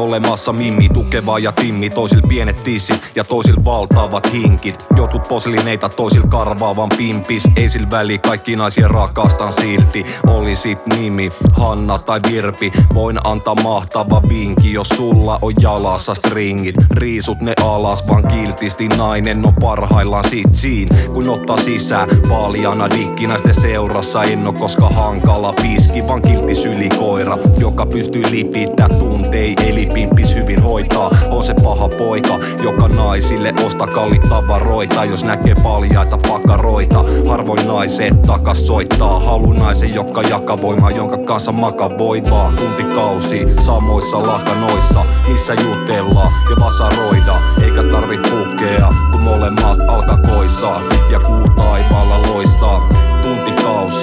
Olemassa mimmi, tukeva ja timmi. Toisil pienet tissit ja toisil valtaavat hinkit. Jotkut poslineita, toisil karvaavan pimpis. Ei sil väli, kaikki naisia rakastan silti. Olisit nimi, Hanna tai Virpi. Voin antaa mahtava vinki, jos sulla on jalassa stringit. Riisut ne alas, vaan kiltisti nainen on parhaillaan sit siin. Kun ottaa sisään paljana dikki naisten seurassa. En oo koska hankala piski, vaan kiltti sylikoira Joka pystyy lipittää tuntei, eli pimppis hyvin hoitaa. On se paha poika, joka naisille osta kallit tavaroita. Jos näkee paljaita pakaroita Harvoin naiset takas soittaa. Halu naisen, joka jakaa voimaa, jonka kanssa maka voivaa. Tuntikausi samoissa lakanoissa, missä jutellaan ja vasaroida. Eikä tarvit pukea, kun molemmat alkakoissaan Ja kuu taivaalla loistaa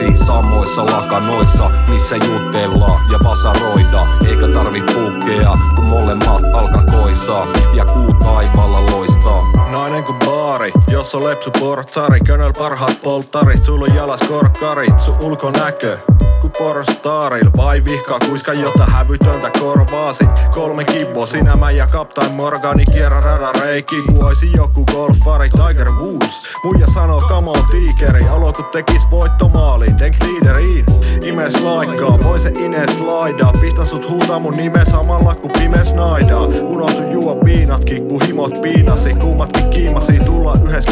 Tuntikausi samoissa lakanoissa, missä jutellaan ja vasaroida Eikä tarvit pukea, kun molemmat alkakoissaan Ja kuu taivaalla loistaa. Nainen kuin baari, jos on lepsu portsari Könöl parhaat polttarit, sul on jalas korkkarit Sun ulkonäkö, ku pornstaril Vai vihkaa kuiska jota hävytöntä korvaasi Kolme kibbo, sinä mä ja Captain Morgani. Kierrä radan reiki, ku oisi joku golfari Tiger Woods, muija sanoo come on tiikeri. Alo ku tekis voittomaalin, denk liideriin Imes laikkaa, voi se Ines laidaa. Pistän sut huutaa mun nime samalla ku pimes naidaa. Unohtu juo viinatkin, ku himot piinasi. Kummatkin kiimasi, tulla yhdessä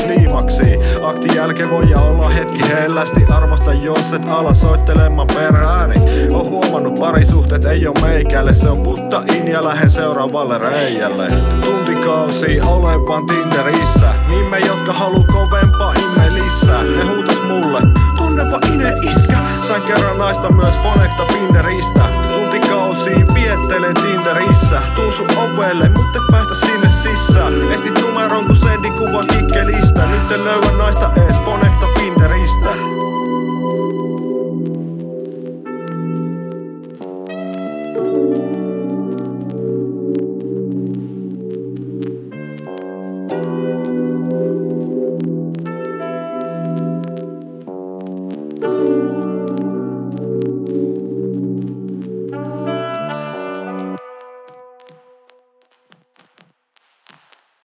jälkeen voi olla hetki hellästi Arvosta jos et ala soittelemaan perääni. Oon huomannut parisuhteet ei oo meikälle Se on putta in ja lähden seuraavalle reijälle. Tuntikausi olevan Tinderissä. Nimme jotka haluu kovempaa imme lisää. Ne huutas mulle Tunneva ine iskä. Sain kerran naista myös Fonekta sun ovelle, mut et päästä sinne sisään. Estit numeron kun sendin kuva kikkelistä. Nyt en löyä naista ees Fonekta Finderistä